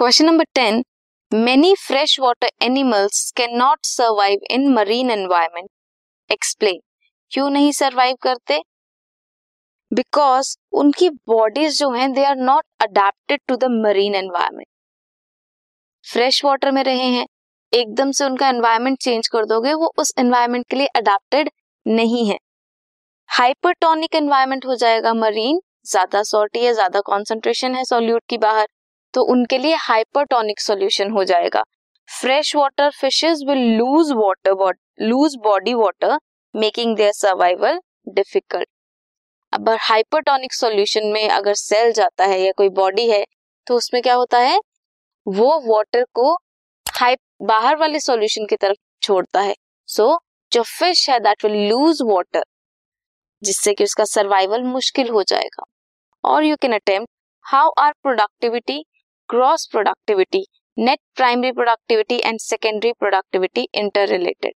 Question number ten many fresh water animals can not survive in marine environment explain क्यों नहीं survive करते? Because उनकी bodies जो हैं they are not adapted to the marine environment fresh water में रहे हैं. एकदम से उनका एनवायरमेंट चेंज कर दोगे, वो उस एनवायरमेंट के लिए अडेप्टेड नहीं है. हाइपरटोनिक एनवायरमेंट हो जाएगा मरीन ज़्यादा सॉल्टी है, ज़्यादा कॉन्सेंट्रेशन है सॉल्यूट की बाहर. तो उनके लिए हाइपरटोनिक सोल्यूशन हो जाएगा। Fresh water fishes will lose water lose body water making their survival difficult अब हाइपरटोनिक सॉल्यूशन में अगर सेल जाता है या कोई बॉडी है तो उसमें क्या होता है? वो वाटर को हाइप बाहर वाले सॉल्यूशन की तरफ़ छोड़ता है। सो so, जो फ़िश है दैट विल लूज वाटर जिससे कि उसका सर्वाइवल मुश्किल हो जाएगा। और you can attempt how are productivity gross productivity net primary productivity and secondary productivity interrelated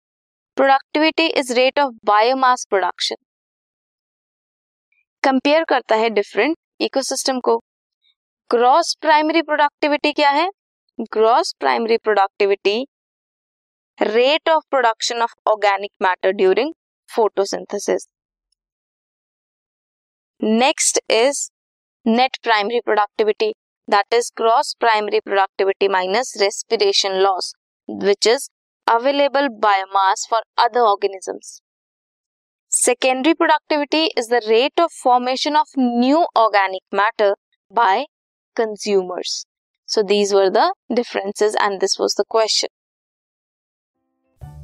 productivity is rate of biomass production compare करता है डिफरेंट इकोसिस्टम को. ग्रॉस प्राइमरी प्रोडक्टिविटी क्या है? Gross primary productivity rate of production of organic matter during photosynthesis next is net primary productivity that is gross primary productivity minus respiration loss, which is available biomass for other organisms. Secondary productivity is the rate of formation of new organic matter by consumers. So these were the differences and this was the question.